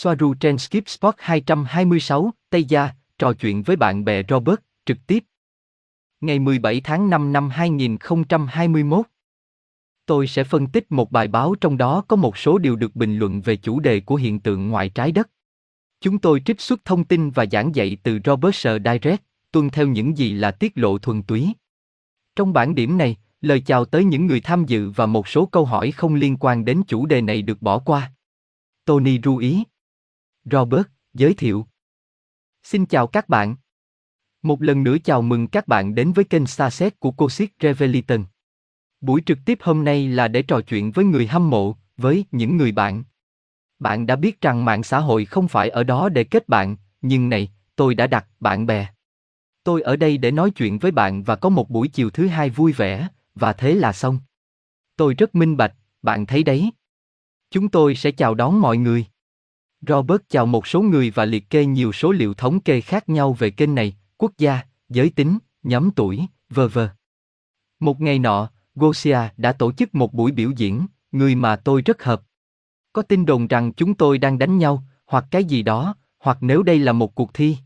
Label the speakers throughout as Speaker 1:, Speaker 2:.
Speaker 1: Soaru trên Skip Spot 226, Tây Gia, trò chuyện với bạn bè Robert, trực tiếp. Ngày 17 tháng 5 năm 2021. Tôi sẽ phân tích một bài báo trong đó có một số điều được bình luận về chủ đề của hiện tượng ngoài trái đất. Chúng tôi trích xuất thông tin và giảng dạy từ Robert S. Direct, tuân theo những gì là tiết lộ thuần túy. Trong bản điểm này, lời chào tới những người tham dự và một số câu hỏi không liên quan đến chủ đề này được bỏ qua. Tony lưu ý. Robert, giới thiệu. Xin chào các bạn. Một lần nữa chào mừng các bạn đến với kênh xa xét của Cosic Reveliton. Buổi trực tiếp hôm nay là để trò chuyện với người hâm mộ, với những người bạn. Bạn đã biết rằng mạng xã hội không phải ở đó để kết bạn, nhưng này, tôi đã đặt bạn bè. Tôi ở đây để nói chuyện với bạn và có một buổi chiều thứ hai vui vẻ, và thế là xong. Tôi rất minh bạch, bạn thấy đấy. Chúng tôi sẽ chào đón mọi người. Robert chào một số người và liệt kê nhiều số liệu thống kê khác nhau về kênh này, quốc gia, giới tính, nhóm tuổi, v.v. Một ngày nọ, Gosia đã tổ chức một buổi biểu diễn, người mà tôi rất hợp. Có tin đồn rằng chúng tôi đang đánh nhau, hoặc cái gì đó, hoặc nếu đây là một cuộc thi.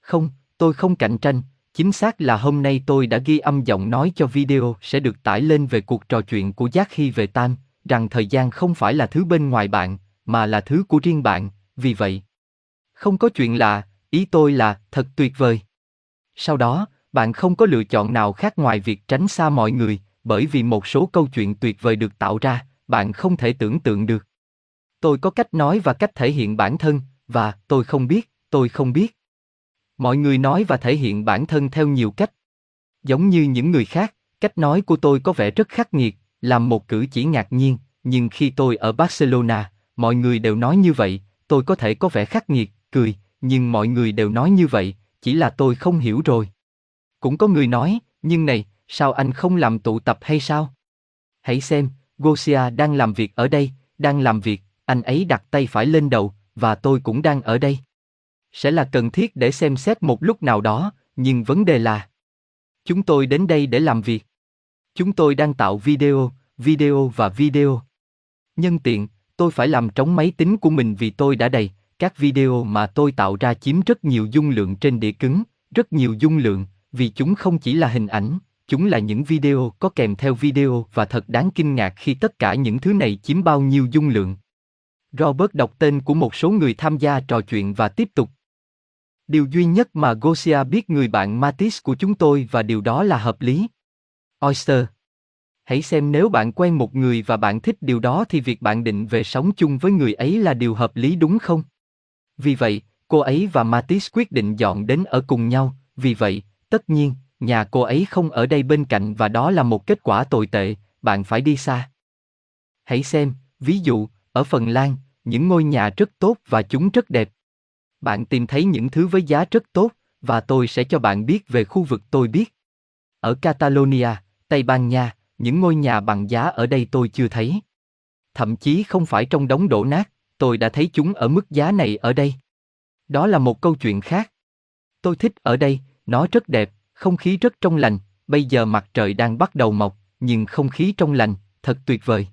Speaker 1: Không, tôi không cạnh tranh, chính xác là hôm nay tôi đã ghi âm giọng nói cho video sẽ được tải lên về cuộc trò chuyện của Giác Hy về Tan, rằng thời gian không phải là thứ bên ngoài bạn, mà là thứ của riêng bạn, vì vậy. Không có chuyện lạ, ý tôi là thật tuyệt vời. Sau đó, bạn không có lựa chọn nào khác ngoài việc tránh xa mọi người, bởi vì một số câu chuyện tuyệt vời được tạo ra, bạn không thể tưởng tượng được. Tôi có cách nói và cách thể hiện bản thân, và tôi không biết, tôi không biết. Mọi người nói và thể hiện bản thân theo nhiều cách. Giống như những người khác, cách nói của tôi có vẻ rất khắc nghiệt, làm một cử chỉ ngạc nhiên, nhưng khi tôi ở Barcelona, mọi người đều nói như vậy, tôi có thể có vẻ khắc nghiệt, cười, nhưng mọi người đều nói như vậy, chỉ là tôi không hiểu rồi. Cũng có người nói, nhưng này, sao anh không làm tụ tập hay sao? Hãy xem, Gosia đang làm việc ở đây, đang làm việc, anh ấy đặt tay phải lên đầu, và tôi cũng đang ở đây. Sẽ là cần thiết để xem xét một lúc nào đó, nhưng vấn đề là chúng tôi đến đây để làm việc. Chúng tôi đang tạo video, video và video. Nhân tiện, tôi phải làm trống máy tính của mình vì tôi đã đầy, các video mà tôi tạo ra chiếm rất nhiều dung lượng trên đĩa cứng, rất nhiều dung lượng, vì chúng không chỉ là hình ảnh, chúng là những video có kèm theo video và thật đáng kinh ngạc khi tất cả những thứ này chiếm bao nhiêu dung lượng. Robert đọc tên của một số người tham gia trò chuyện và tiếp tục. Điều duy nhất mà Gosia biết người bạn Matisse của chúng tôi và điều đó là hợp lý. Oyster. Hãy xem nếu bạn quen một người và bạn thích điều đó thì việc bạn định về sống chung với người ấy là điều hợp lý đúng không? Vì vậy, cô ấy và Matisse quyết định dọn đến ở cùng nhau, vì vậy, tất nhiên, nhà cô ấy không ở đây bên cạnh và đó là một kết quả tồi tệ, bạn phải đi xa. Hãy xem, ví dụ, ở Phần Lan, những ngôi nhà rất tốt và chúng rất đẹp. Bạn tìm thấy những thứ với giá rất tốt, và tôi sẽ cho bạn biết về khu vực tôi biết. Ở Catalonia, Tây Ban Nha, những ngôi nhà bằng giá ở đây tôi chưa thấy. Thậm chí không phải trong đống đổ nát, tôi đã thấy chúng ở mức giá này ở đây. Đó là một câu chuyện khác. Tôi thích ở đây, nó rất đẹp, không khí rất trong lành, bây giờ mặt trời đang bắt đầu mọc, nhưng không khí trong lành, thật tuyệt vời.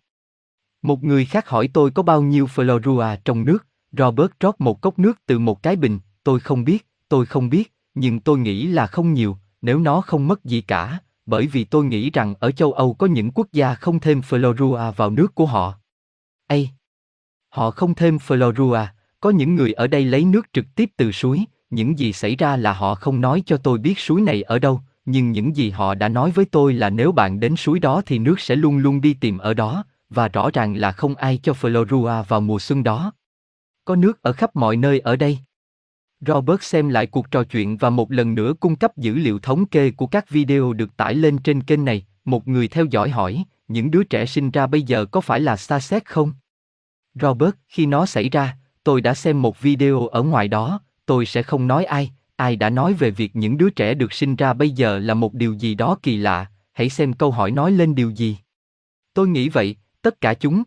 Speaker 1: Một người khác hỏi tôi có bao nhiêu Florua trong nước, Robert rót một cốc nước từ một cái bình, tôi không biết, tôi không biết, nhưng tôi nghĩ là không nhiều, nếu nó không mất gì cả, bởi vì tôi nghĩ rằng ở châu Âu có những quốc gia không thêm Florua vào nước của họ. Ây! Họ không thêm Florua, có những người ở đây lấy nước trực tiếp từ suối, những gì xảy ra là họ không nói cho tôi biết suối này ở đâu, nhưng những gì họ đã nói với tôi là nếu bạn đến suối đó thì nước sẽ luôn luôn đi tìm ở đó, và rõ ràng là không ai cho Florua vào mùa xuân đó. Có nước ở khắp mọi nơi ở đây. Robert xem lại cuộc trò chuyện và một lần nữa cung cấp dữ liệu thống kê của các video được tải lên trên kênh này. Một người theo dõi hỏi, những đứa trẻ sinh ra bây giờ có phải là xa xét không? Robert, khi nó xảy ra, tôi đã xem một video ở ngoài đó, tôi sẽ không nói ai, ai đã nói về việc những đứa trẻ được sinh ra bây giờ là một điều gì đó kỳ lạ, hãy xem câu hỏi nói lên điều gì. Tôi nghĩ vậy, tất cả chúng.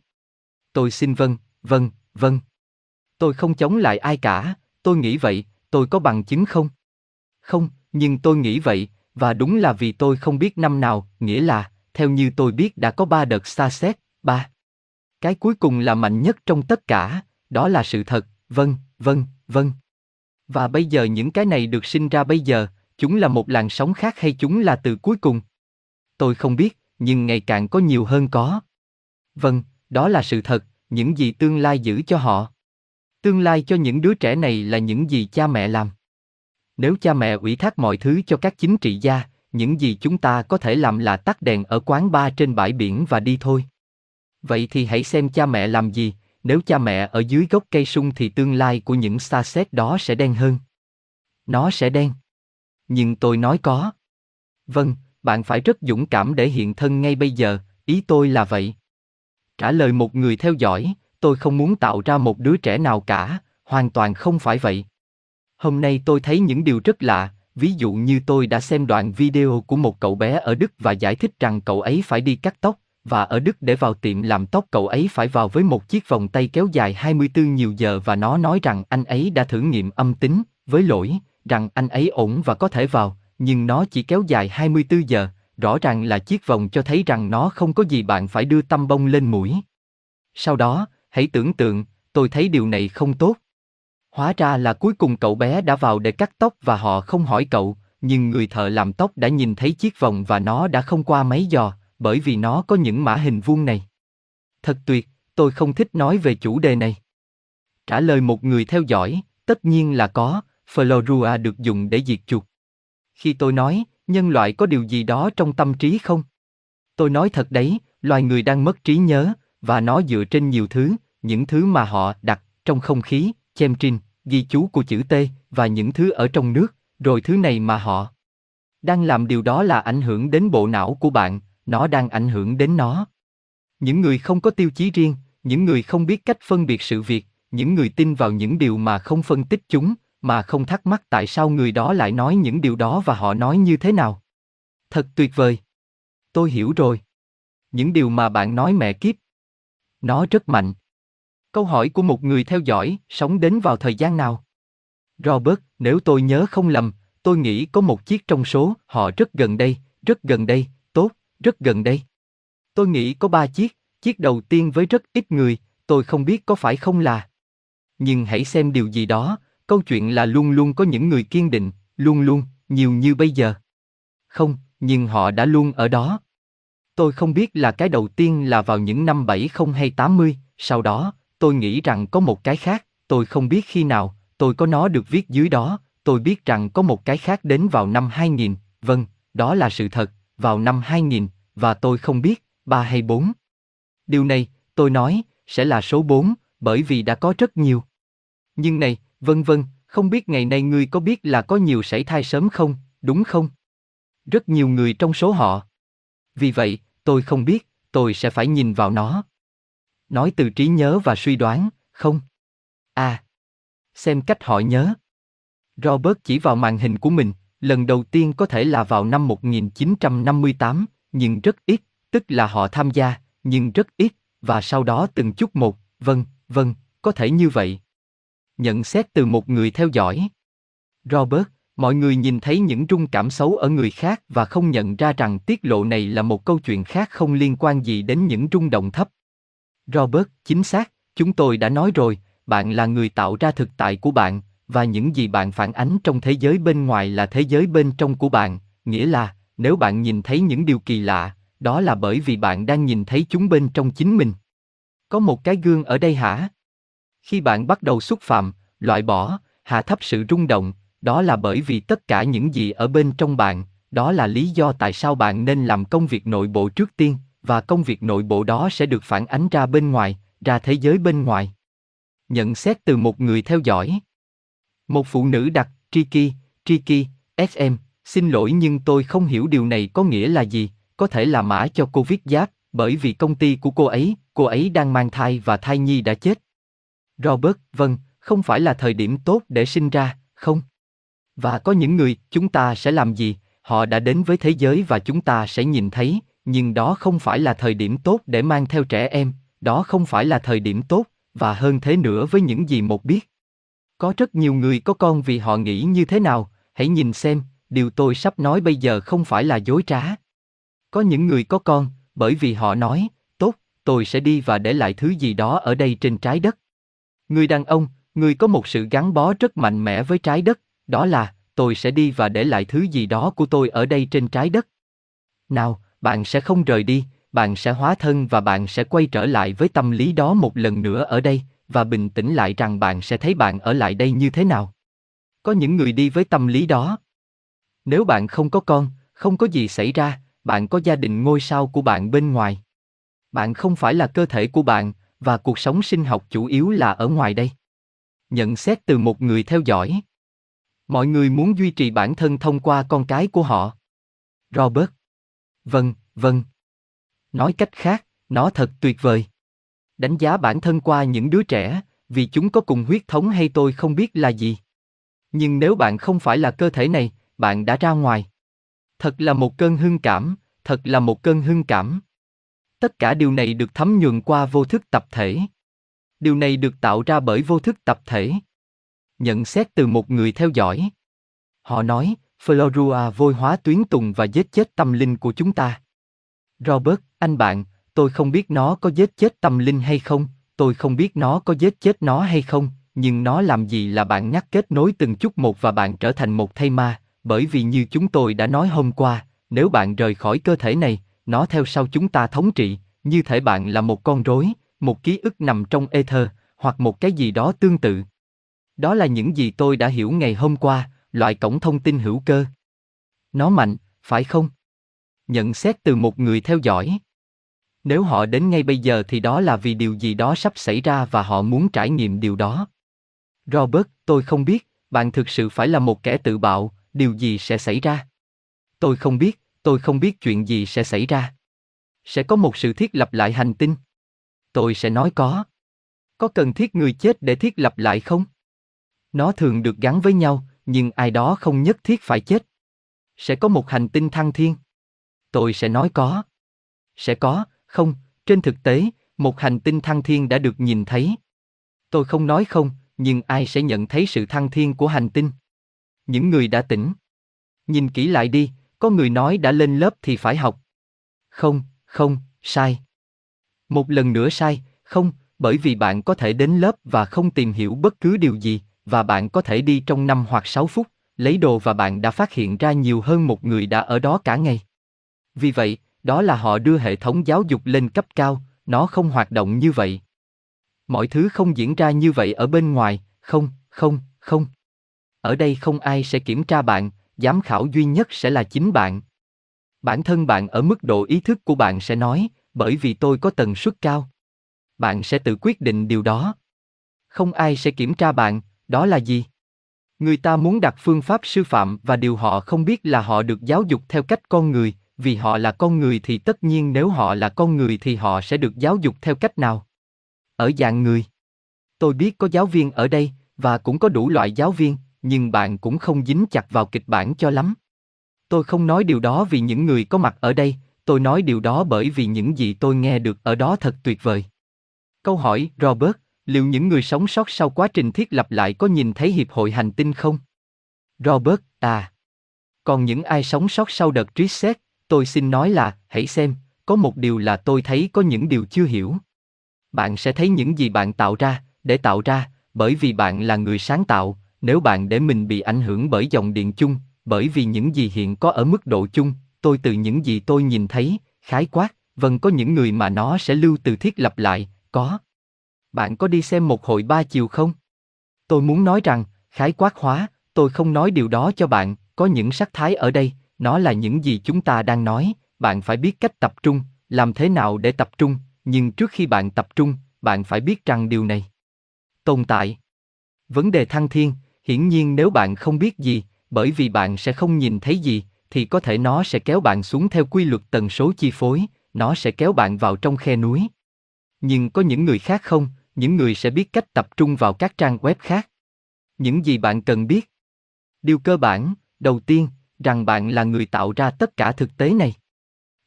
Speaker 1: Tôi xin vâng, vâng, vâng. Tôi không chống lại ai cả, tôi nghĩ vậy, tôi có bằng chứng không? Không, nhưng tôi nghĩ vậy, và đúng là vì tôi không biết năm nào, nghĩa là, theo như tôi biết đã có ba đợt xa xét, ba. Cái cuối cùng là mạnh nhất trong tất cả, đó là sự thật, vâng, vâng, vâng. Và bây giờ những cái này được sinh ra bây giờ, chúng là một làn sóng khác hay chúng là từ cuối cùng? Tôi không biết, nhưng ngày càng có nhiều hơn có. Vâng, đó là sự thật, những gì tương lai giữ cho họ. Tương lai cho những đứa trẻ này là những gì cha mẹ làm. Nếu cha mẹ ủy thác mọi thứ cho các chính trị gia, những gì chúng ta có thể làm là tắt đèn ở quán bar trên bãi biển và đi thôi. Vậy thì hãy xem cha mẹ làm gì, nếu cha mẹ ở dưới gốc cây sung thì tương lai của những xa xét đó sẽ đen hơn. Nó sẽ đen. Nhưng tôi nói có. Vâng, bạn phải rất dũng cảm để hiện thân ngay bây giờ, ý tôi là vậy. Trả lời một người theo dõi, tôi không muốn tạo ra một đứa trẻ nào cả, hoàn toàn không phải vậy. Hôm nay tôi thấy những điều rất lạ, ví dụ như tôi đã xem đoạn video của một cậu bé ở Đức và giải thích rằng cậu ấy phải đi cắt tóc, và ở Đức để vào tiệm làm tóc cậu ấy phải vào với một chiếc vòng tay kéo dài 24 nhiều giờ và nó nói rằng anh ấy đã thử nghiệm âm tính, với lỗi, rằng anh ấy ổn và có thể vào, nhưng nó chỉ kéo dài 24 giờ, rõ ràng là chiếc vòng cho thấy rằng nó không có gì bạn phải đưa tăm bông lên mũi. Sau đó, hãy tưởng tượng, tôi thấy điều này không tốt. Hóa ra là cuối cùng cậu bé đã vào để cắt tóc và họ không hỏi cậu, nhưng người thợ làm tóc đã nhìn thấy chiếc vòng và nó đã không qua mấy giò, bởi vì nó có những mã hình vuông này. Thật tuyệt, tôi không thích nói về chủ đề này. Trả lời một người theo dõi, tất nhiên là có, Florua được dùng để diệt chuột. Khi tôi nói, nhân loại có điều gì đó trong tâm trí không? Tôi nói thật đấy, loài người đang mất trí nhớ, và nó dựa trên nhiều thứ, những thứ mà họ đặt trong không khí, chemtrin, ghi chú của chữ T, và những thứ ở trong nước, rồi thứ này mà họ đang làm điều đó là ảnh hưởng đến bộ não của bạn, nó đang ảnh hưởng đến nó. Những người không có tiêu chí riêng, những người không biết cách phân biệt sự việc, những người tin vào những điều mà không phân tích chúng, mà không thắc mắc tại sao người đó lại nói những điều đó và họ nói như thế nào. Thật tuyệt vời. Tôi hiểu rồi. Những điều mà bạn nói mẹ kiếp. Nó rất mạnh. Câu hỏi của một người theo dõi, sống đến vào thời gian nào? Robert, nếu tôi nhớ không lầm, tôi nghĩ có một chiếc trong số họ rất gần đây, rất gần đây, tốt, rất gần đây. Tôi nghĩ có ba chiếc, chiếc đầu tiên với rất ít người, tôi không biết có phải không là. Nhưng hãy xem điều gì đó, câu chuyện là luôn luôn có những người kiên định, luôn luôn, nhiều như bây giờ. Không, nhưng họ đã luôn ở đó. Tôi không biết là cái đầu tiên là vào những năm 70 hay 80, sau đó, tôi nghĩ rằng có một cái khác, tôi không biết khi nào, tôi có nó được viết dưới đó, tôi biết rằng có một cái khác đến vào năm 2000, vâng, đó là sự thật, vào năm 2000, và tôi không biết, ba hay bốn. Điều này, tôi nói, sẽ là số 4, bởi vì đã có rất nhiều. Nhưng này, vân vân, không biết ngày nay ngươi có biết là có nhiều sảy thai sớm không, đúng không? Rất nhiều người trong số họ. Vì vậy, tôi không biết, tôi sẽ phải nhìn vào nó. Nói từ trí nhớ và suy đoán, không? À, xem cách họ nhớ. Robert chỉ vào màn hình của mình, lần đầu tiên có thể là vào năm 1958, nhưng rất ít, tức là họ tham gia, nhưng rất ít, và sau đó từng chút một, vâng, vâng, có thể như vậy. Nhận xét từ một người theo dõi. Robert, mọi người nhìn thấy những rung cảm xấu ở người khác và không nhận ra rằng tiết lộ này là một câu chuyện khác không liên quan gì đến những rung động thấp. Robert, chính xác, chúng tôi đã nói rồi, bạn là người tạo ra thực tại của bạn, và những gì bạn phản ánh trong thế giới bên ngoài là thế giới bên trong của bạn, nghĩa là, nếu bạn nhìn thấy những điều kỳ lạ, đó là bởi vì bạn đang nhìn thấy chúng bên trong chính mình. Có một cái gương ở đây hả? Khi bạn bắt đầu xúc phạm, loại bỏ, hạ thấp sự rung động, đó là bởi vì tất cả những gì ở bên trong bạn, đó là lý do tại sao bạn nên làm công việc nội bộ trước tiên, và công việc nội bộ đó sẽ được phản ánh ra bên ngoài, ra thế giới bên ngoài. Nhận xét từ một người theo dõi. Một phụ nữ đặt, Triki, Triki, SM, xin lỗi nhưng tôi không hiểu điều này có nghĩa là gì, có thể là mã cho Covid giáp, bởi vì công ty của cô ấy, cô ấy đang mang thai và thai nhi đã chết. Robert, vâng, không phải là thời điểm tốt để sinh ra, không? Và có những người, chúng ta sẽ làm gì? Họ đã đến với thế giới và chúng ta sẽ nhìn thấy, nhưng đó không phải là thời điểm tốt để mang theo trẻ em, đó không phải là thời điểm tốt, và hơn thế nữa với những gì một biết. Có rất nhiều người có con vì họ nghĩ như thế nào, hãy nhìn xem, điều tôi sắp nói bây giờ không phải là dối trá. Có những người có con, bởi vì họ nói, tốt, tôi sẽ đi và để lại thứ gì đó ở đây trên trái đất. Người đàn ông, Người có một sự gắn bó rất mạnh mẽ với trái đất, đó là, tôi sẽ đi và để lại thứ gì đó của tôi ở đây trên trái đất. Nào, bạn sẽ không rời đi, bạn sẽ hóa thân và bạn sẽ quay trở lại với tâm lý đó một lần nữa ở đây, và bình tĩnh lại rằng bạn sẽ thấy bạn ở lại đây như thế nào. Có những người đi với tâm lý đó. Nếu bạn không có con, không có gì xảy ra, bạn có gia đình ngôi sao của bạn bên ngoài. Bạn không phải là cơ thể của bạn, và cuộc sống sinh học chủ yếu là ở ngoài đây. Nhận xét từ một người theo dõi. Mọi người muốn duy trì bản thân thông qua con cái của họ. Robert. Vâng, vâng. Nói cách khác, nó thật tuyệt vời. Đánh giá bản thân qua những đứa trẻ, vì chúng có cùng huyết thống hay tôi không biết là gì. Nhưng nếu bạn không phải là cơ thể này, bạn đã ra ngoài. Thật là một cơn hưng cảm, thật là một cơn hưng cảm. Tất cả điều này được thấm nhuần qua vô thức tập thể. Điều này được tạo ra bởi vô thức tập thể. Nhận xét từ một người theo dõi. Họ nói, Florua vôi hóa tuyến tùng và giết chết tâm linh của chúng ta. Robert, anh bạn, tôi không biết nó có giết chết tâm linh hay không, tôi không biết nó có giết chết nó hay không, nhưng nó làm gì là bạn nhắc kết nối từng chút một và bạn trở thành một thây ma, bởi vì như chúng tôi đã nói hôm qua, nếu bạn rời khỏi cơ thể này, nó theo sau chúng ta thống trị, như thể bạn là một con rối, một ký ức nằm trong ether, hoặc một cái gì đó tương tự. Đó là những gì tôi đã hiểu ngày hôm qua, loại cổng thông tin hữu cơ. Nó mạnh, phải không? Nhận xét từ một người theo dõi. Nếu họ đến ngay bây giờ thì đó là vì điều gì đó sắp xảy ra và họ muốn trải nghiệm điều đó. Robert, tôi không biết, bạn thực sự phải là một kẻ tự bạo, điều gì sẽ xảy ra? Tôi không biết, tôi không biết chuyện gì sẽ xảy ra. Sẽ có một sự thiết lập lại hành tinh. Tôi sẽ nói có. Có cần thiết người chết để thiết lập lại không? Nó thường được gắn với nhau, nhưng ai đó không nhất thiết phải chết. Sẽ có một hành tinh thăng thiên. Tôi sẽ nói có. Sẽ có, không, trên thực tế, một hành tinh thăng thiên đã được nhìn thấy. Tôi không nói không, nhưng ai sẽ nhận thấy sự thăng thiên của hành tinh? Những người đã tỉnh. Nhìn kỹ lại đi, có người nói đã lên lớp thì phải học. Không, không, sai. Một lần nữa sai, không, bởi vì bạn có thể đến lớp và không tìm hiểu bất cứ điều gì, và bạn có thể đi trong 5 hoặc 6 phút, lấy đồ và bạn đã phát hiện ra nhiều hơn một người đã ở đó cả ngày. Vì vậy, đó là họ đưa hệ thống giáo dục lên cấp cao, nó không hoạt động như vậy. Mọi thứ không diễn ra như vậy ở bên ngoài, không, không, không. Ở đây không ai sẽ kiểm tra bạn, giám khảo duy nhất sẽ là chính bạn. Bản thân bạn ở mức độ ý thức của bạn sẽ nói, bởi vì tôi có tần suất cao. Bạn sẽ tự quyết định điều đó. Không ai sẽ kiểm tra bạn, đó là gì? Người ta muốn đặt phương pháp sư phạm và điều họ không biết là họ được giáo dục theo cách con người, vì họ là con người thì tất nhiên nếu họ là con người thì họ sẽ được giáo dục theo cách nào? Ở dạng người. Tôi biết có giáo viên ở đây, và cũng có đủ loại giáo viên, nhưng bạn cũng không dính chặt vào kịch bản cho lắm. Tôi không nói điều đó vì những người có mặt ở đây, tôi nói điều đó bởi vì những gì tôi nghe được ở đó thật tuyệt vời. Câu hỏi, Robert, liệu những người sống sót sau quá trình thiết lập lại có nhìn thấy hiệp hội hành tinh không? Robert, à. Còn những ai sống sót sau đợt reset, tôi xin nói là, hãy xem, có một điều là tôi thấy có những điều chưa hiểu. Bạn sẽ thấy những gì bạn tạo ra, để tạo ra, bởi vì bạn là người sáng tạo, nếu bạn để mình bị ảnh hưởng bởi dòng điện chung, bởi vì những gì hiện có ở mức độ chung, tôi từ những gì tôi nhìn thấy, khái quát, vâng có những người mà nó sẽ lưu từ thiết lập lại, có. Bạn có đi xem một hội ba chiều không? Tôi muốn nói rằng, khái quát hóa, tôi không nói điều đó cho bạn, có những sắc thái ở đây, nó là những gì chúng ta đang nói, bạn phải biết cách tập trung, làm thế nào để tập trung, nhưng trước khi bạn tập trung, bạn phải biết rằng điều này tồn tại. Vấn đề thăng thiên, hiển nhiên nếu bạn không biết gì, bởi vì bạn sẽ không nhìn thấy gì, thì có thể nó sẽ kéo bạn xuống theo quy luật tần số chi phối, nó sẽ kéo bạn vào trong khe núi. Nhưng có những người khác không, những người sẽ biết cách tập trung vào các trang web khác. Những gì bạn cần biết. Điều cơ bản, đầu tiên, rằng bạn là người tạo ra tất cả thực tế này.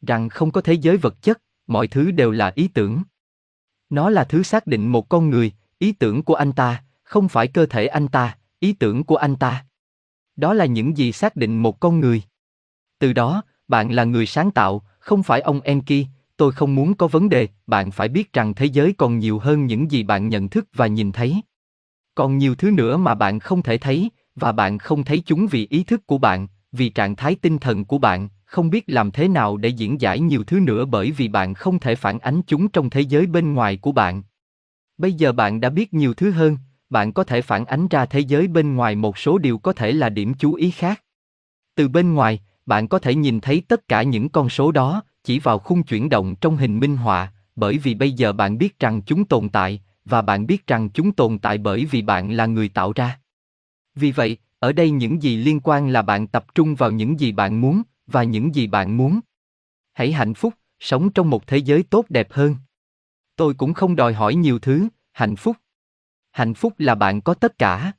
Speaker 1: Rằng không có thế giới vật chất, mọi thứ đều là ý tưởng. Nó là thứ xác định một con người, ý tưởng của anh ta, không phải cơ thể anh ta, ý tưởng của anh ta. Đó là những gì xác định một con người. Từ đó, bạn là người sáng tạo, không phải ông Enki, tôi không muốn có vấn đề, bạn phải biết rằng thế giới còn nhiều hơn những gì bạn nhận thức và nhìn thấy. Còn nhiều thứ nữa mà bạn không thể thấy, và bạn không thấy chúng vì ý thức của bạn, vì trạng thái tinh thần của bạn, không biết làm thế nào để diễn giải nhiều thứ nữa bởi vì bạn không thể phản ánh chúng trong thế giới bên ngoài của bạn. Bây giờ bạn đã biết nhiều thứ hơn, bạn có thể phản ánh ra thế giới bên ngoài một số điều có thể là điểm chú ý khác. Từ bên ngoài, bạn có thể nhìn thấy tất cả những con số đó, chỉ vào khung chuyển động trong hình minh họa, bởi vì bây giờ bạn biết rằng chúng tồn tại, và bạn biết rằng chúng tồn tại bởi vì bạn là người tạo ra. Vì vậy, ở đây những gì liên quan là bạn tập trung vào những gì bạn muốn, và những gì bạn muốn. Hãy hạnh phúc, sống trong một thế giới tốt đẹp hơn. Tôi cũng không đòi hỏi nhiều thứ, hạnh phúc. Hạnh phúc là bạn có tất cả.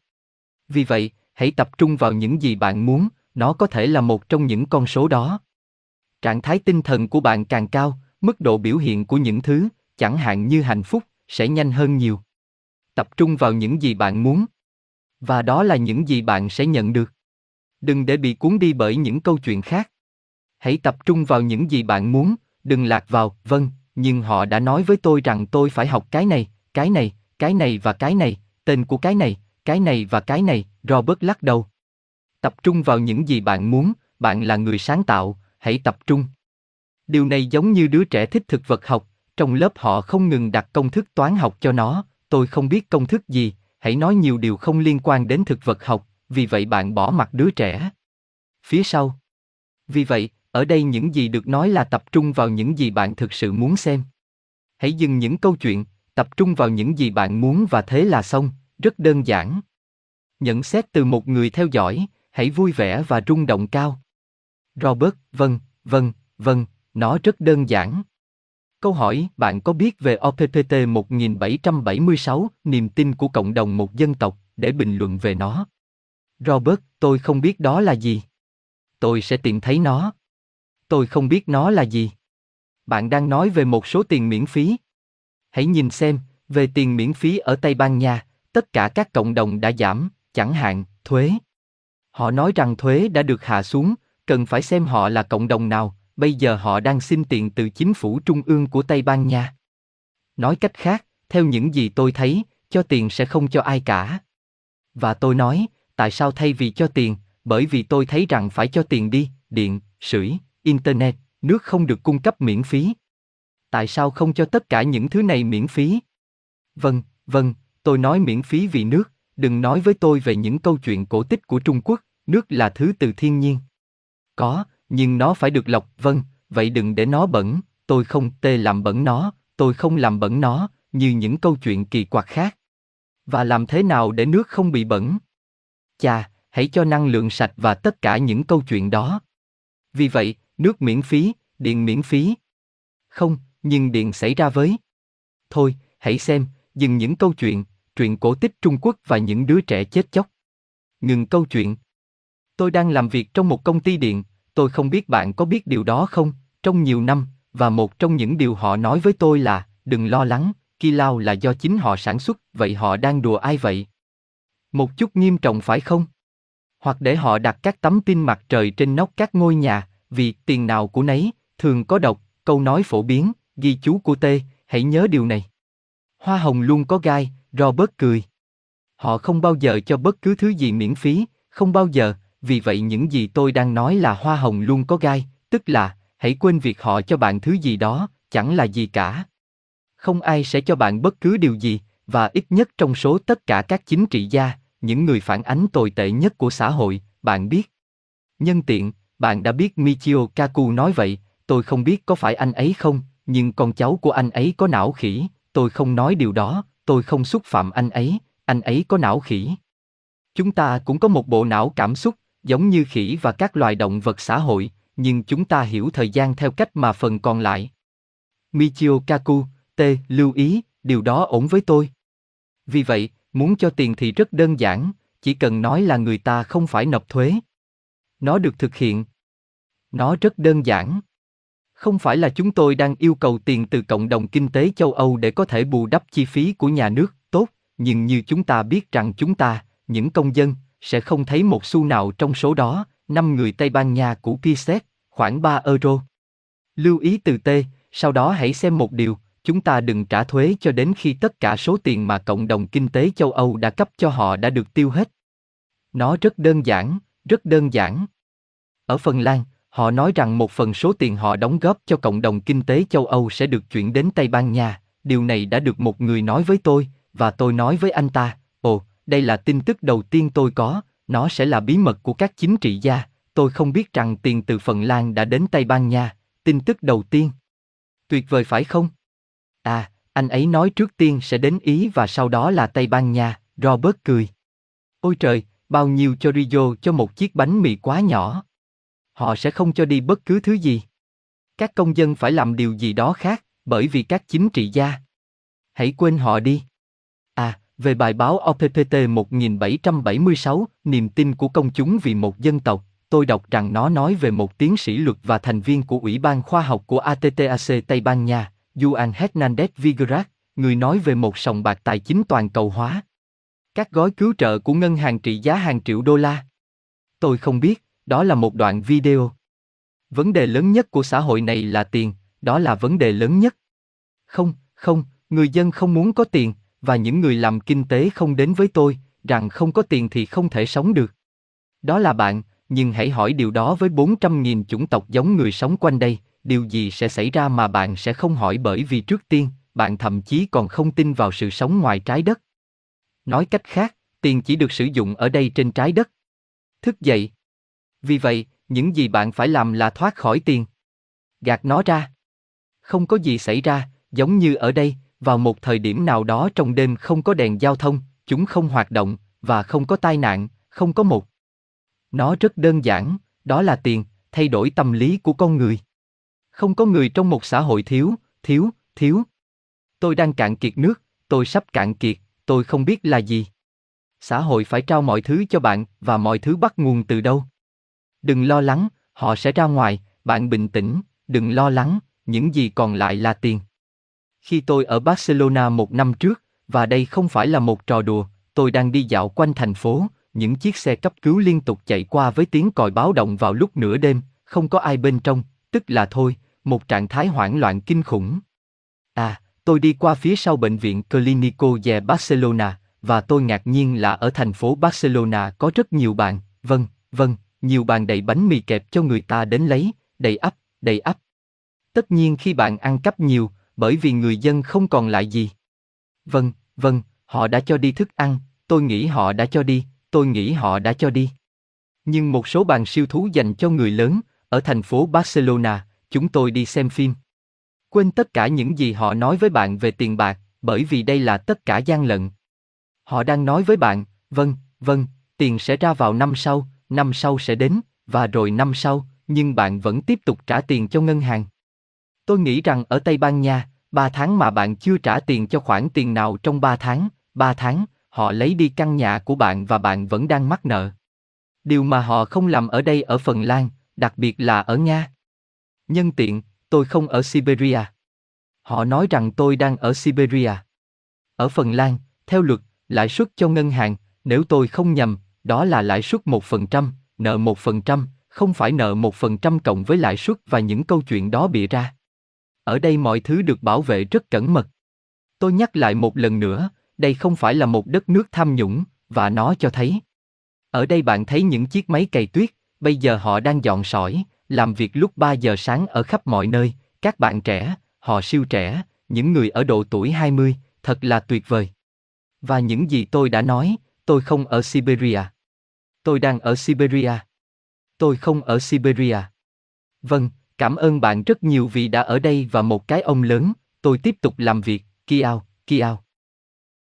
Speaker 1: Vì vậy, hãy tập trung vào những gì bạn muốn, nó có thể là một trong những con số đó. Trạng thái tinh thần của bạn càng cao, mức độ biểu hiện của những thứ, chẳng hạn như hạnh phúc, sẽ nhanh hơn nhiều. Tập trung vào những gì bạn muốn. Và đó là những gì bạn sẽ nhận được. Đừng để bị cuốn đi bởi những câu chuyện khác. Hãy tập trung vào những gì bạn muốn, đừng lạc vào, vâng, nhưng họ đã nói với tôi rằng tôi phải học cái này, cái này, cái này và cái này, tên của cái này, cái này và cái này, Robert lắc đầu. Tập trung vào những gì bạn muốn, bạn là người sáng tạo, hãy tập trung. Điều này giống như đứa trẻ thích thực vật học, trong lớp họ không ngừng đặt công thức toán học cho nó, tôi không biết công thức gì, hãy nói nhiều điều không liên quan đến thực vật học, vì vậy bạn bỏ mặt đứa trẻ. Phía sau. Vì vậy, ở đây những gì được nói là tập trung vào những gì bạn thực sự muốn xem. Hãy dừng những câu chuyện, tập trung vào những gì bạn muốn và thế là xong, rất đơn giản. Nhận xét từ một người theo dõi, hãy vui vẻ và rung động cao. Robert, vâng, vâng, vâng, nó rất đơn giản. Câu hỏi, bạn có biết về OPPT 1776, niềm tin của cộng đồng một dân tộc, để bình luận về nó? Robert, tôi không biết đó là gì. Tôi sẽ tìm thấy nó. Tôi không biết nó là gì. Bạn đang nói về một số tiền miễn phí. Hãy nhìn xem, về tiền miễn phí ở Tây Ban Nha, tất cả các cộng đồng đã giảm, chẳng hạn, thuế. Họ nói rằng thuế đã được hạ xuống, cần phải xem họ là cộng đồng nào, bây giờ họ đang xin tiền từ chính phủ trung ương của Tây Ban Nha. Nói cách khác, theo những gì tôi thấy, cho tiền sẽ không cho ai cả. Và tôi nói, tại sao thay vì cho tiền, bởi vì tôi thấy rằng phải cho tiền đi, điện, sưởi, internet, nước không được cung cấp miễn phí. Tại sao không cho tất cả những thứ này miễn phí? Vâng, vâng, tôi nói miễn phí vì nước, đừng nói với tôi về những câu chuyện cổ tích của Trung Quốc, nước là thứ từ thiên nhiên. Có, nhưng nó phải được lọc, vâng, vậy đừng để nó bẩn, tôi không tê làm bẩn nó, tôi không làm bẩn nó, như những câu chuyện kỳ quặc khác. Và làm thế nào để nước không bị bẩn? Chà, hãy cho năng lượng sạch và tất cả những câu chuyện đó. Vì vậy, nước miễn phí, điện miễn phí. Không, nhưng điện xảy ra với. Thôi, hãy xem, dừng những câu chuyện, truyện cổ tích Trung Quốc và những đứa trẻ chết chóc. Ngừng câu chuyện. Tôi đang làm việc trong một công ty điện, tôi không biết bạn có biết điều đó không, trong nhiều năm, và một trong những điều họ nói với tôi là, đừng lo lắng, Ki Lao là do chính họ sản xuất, vậy họ đang đùa ai vậy? Một chút nghiêm trọng phải không? Hoặc để họ đặt các tấm pin mặt trời trên nóc các ngôi nhà, vì tiền nào của nấy, thường có độc, câu nói phổ biến, ghi chú của T, hãy nhớ điều này. Hoa hồng luôn có gai, Robert cười. Họ không bao giờ cho bất cứ thứ gì miễn phí, không bao giờ, vì vậy những gì tôi đang nói là hoa hồng luôn có gai, tức là, hãy quên việc họ cho bạn thứ gì đó, chẳng là gì cả. Không ai sẽ cho bạn bất cứ điều gì, và ít nhất trong số tất cả các chính trị gia, những người phản ánh tồi tệ nhất của xã hội, bạn biết. Nhân tiện, bạn đã biết Michio Kaku nói vậy, tôi không biết có phải anh ấy không, nhưng con cháu của anh ấy có não khỉ, tôi không nói điều đó, tôi không xúc phạm anh ấy, anh ấy có não khỉ. Chúng ta cũng có một bộ não cảm xúc, giống như khỉ và các loài động vật xã hội, nhưng chúng ta hiểu thời gian theo cách mà phần còn lại. Michio Kaku, T, lưu ý, điều đó ổn với tôi. Vì vậy, muốn cho tiền thì rất đơn giản, chỉ cần nói là người ta không phải nộp thuế. Nó được thực hiện. Nó rất đơn giản. Không phải là chúng tôi đang yêu cầu tiền từ cộng đồng kinh tế châu Âu để có thể bù đắp chi phí của nhà nước, tốt, nhưng như chúng ta biết rằng chúng ta, những công dân, sẽ không thấy một xu nào trong số đó, năm người Tây Ban Nha của Piset, khoảng 3 euro. Lưu ý từ T, sau đó hãy xem một điều, chúng ta đừng trả thuế cho đến khi tất cả số tiền mà cộng đồng kinh tế châu Âu đã cấp cho họ đã được tiêu hết. Nó rất đơn giản, rất đơn giản. Ở Phần Lan, họ nói rằng một phần số tiền họ đóng góp cho cộng đồng kinh tế châu Âu sẽ được chuyển đến Tây Ban Nha. Điều này đã được một người nói với tôi, và tôi nói với anh ta, đây là tin tức đầu tiên tôi có, nó sẽ là bí mật của các chính trị gia, tôi không biết rằng tiền từ Phần Lan đã đến Tây Ban Nha, tin tức đầu tiên. Tuyệt vời phải không? À, anh ấy nói trước tiên sẽ đến Ý và sau đó là Tây Ban Nha, Robert cười. Ôi trời, bao nhiêu Chorizo cho một chiếc bánh mì quá nhỏ. Họ sẽ không cho đi bất cứ thứ gì. Các công dân phải làm điều gì đó khác, bởi vì các chính trị gia. Hãy quên họ đi. Về bài báo OPPT 1776, niềm tin của công chúng vì một dân tộc, tôi đọc rằng nó nói về một tiến sĩ luật và thành viên của Ủy ban Khoa học của ATTAC Tây Ban Nha, Juan Hernández Vigueras, người nói về một sòng bạc tài chính toàn cầu hóa. Các gói cứu trợ của ngân hàng trị giá hàng triệu đô la. Tôi không biết, đó là một đoạn video. Vấn đề lớn nhất của xã hội này là tiền, đó là vấn đề lớn nhất. Không, không, người dân không muốn có tiền, và những người làm kinh tế không đến với tôi, rằng không có tiền thì không thể sống được. Đó là bạn, nhưng hãy hỏi điều đó với 400.000 chủng tộc giống người sống quanh đây, điều gì sẽ xảy ra mà bạn sẽ không hỏi bởi vì trước tiên, bạn thậm chí còn không tin vào sự sống ngoài trái đất. Nói cách khác, tiền chỉ được sử dụng ở đây trên trái đất. Thức dậy. Vì vậy, những gì bạn phải làm là thoát khỏi tiền. Gạt nó ra. Không có gì xảy ra, giống như ở đây, vào một thời điểm nào đó trong đêm không có đèn giao thông, chúng không hoạt động, và không có tai nạn, không có một. Nó rất đơn giản, đó là tiền, thay đổi tâm lý của con người. Không có người trong một xã hội thiếu, thiếu, thiếu. Tôi đang cạn kiệt nước, tôi sắp cạn kiệt, tôi không biết là gì. Xã hội phải trao mọi thứ cho bạn và mọi thứ bắt nguồn từ đâu. Đừng lo lắng, họ sẽ ra ngoài, bạn bình tĩnh, đừng lo lắng, những gì còn lại là tiền. Khi tôi ở Barcelona một năm trước, và đây không phải là một trò đùa, tôi đang đi dạo quanh thành phố, những chiếc xe cấp cứu liên tục chạy qua với tiếng còi báo động vào lúc nửa đêm, không có ai bên trong, tức là thôi, một trạng thái hoảng loạn kinh khủng. À, tôi đi qua phía sau bệnh viện Clinico de Barcelona, và tôi ngạc nhiên là ở thành phố Barcelona có rất nhiều bàn, vâng, vâng, nhiều bàn đầy bánh mì kẹp cho người ta đến lấy, đầy ắp, đầy ắp. Tất nhiên khi bạn ăn cắp nhiều, bởi vì người dân không còn lại gì. Vâng, vâng, họ đã cho đi thức ăn, tôi nghĩ họ đã cho đi, tôi nghĩ họ đã cho đi. Nhưng một số bàn siêu thú dành cho người lớn, ở thành phố Barcelona, chúng tôi đi xem phim. Quên tất cả những gì họ nói với bạn về tiền bạc, bởi vì đây là tất cả gian lận. Họ đang nói với bạn, vâng, vâng, tiền sẽ ra vào năm sau, năm sau sẽ đến, và rồi năm sau, nhưng bạn vẫn tiếp tục trả tiền cho ngân hàng. Tôi nghĩ rằng ở Tây Ban Nha, 3 tháng mà bạn chưa trả tiền cho khoản tiền nào trong 3 tháng, 3 tháng, họ lấy đi căn nhà của bạn và bạn vẫn đang mắc nợ. Điều mà họ không làm ở đây ở Phần Lan, đặc biệt là ở Nga. Nhân tiện, tôi không ở Siberia. Họ nói rằng tôi đang ở Siberia. Ở Phần Lan, theo luật, lãi suất cho ngân hàng, nếu tôi không nhầm, đó là lãi suất 1%, nợ 1%, không phải nợ 1% cộng với lãi suất và những câu chuyện đó bịa ra. Ở đây mọi thứ được bảo vệ rất cẩn mật. Tôi nhắc lại một lần nữa, đây không phải là một đất nước tham nhũng, và nó cho thấy. Ở đây bạn thấy những chiếc máy cày tuyết, bây giờ họ đang dọn sỏi, làm việc lúc 3 giờ sáng ở khắp mọi nơi, các bạn trẻ, họ siêu trẻ, những người ở độ tuổi 20, thật là tuyệt vời. Và những gì tôi đã nói, tôi không ở Siberia. Tôi đang ở Siberia. Tôi không ở Siberia. Vâng, cảm ơn bạn rất nhiều vì đã ở đây và một cái ông lớn, tôi tiếp tục làm việc, Kiao, Kiao.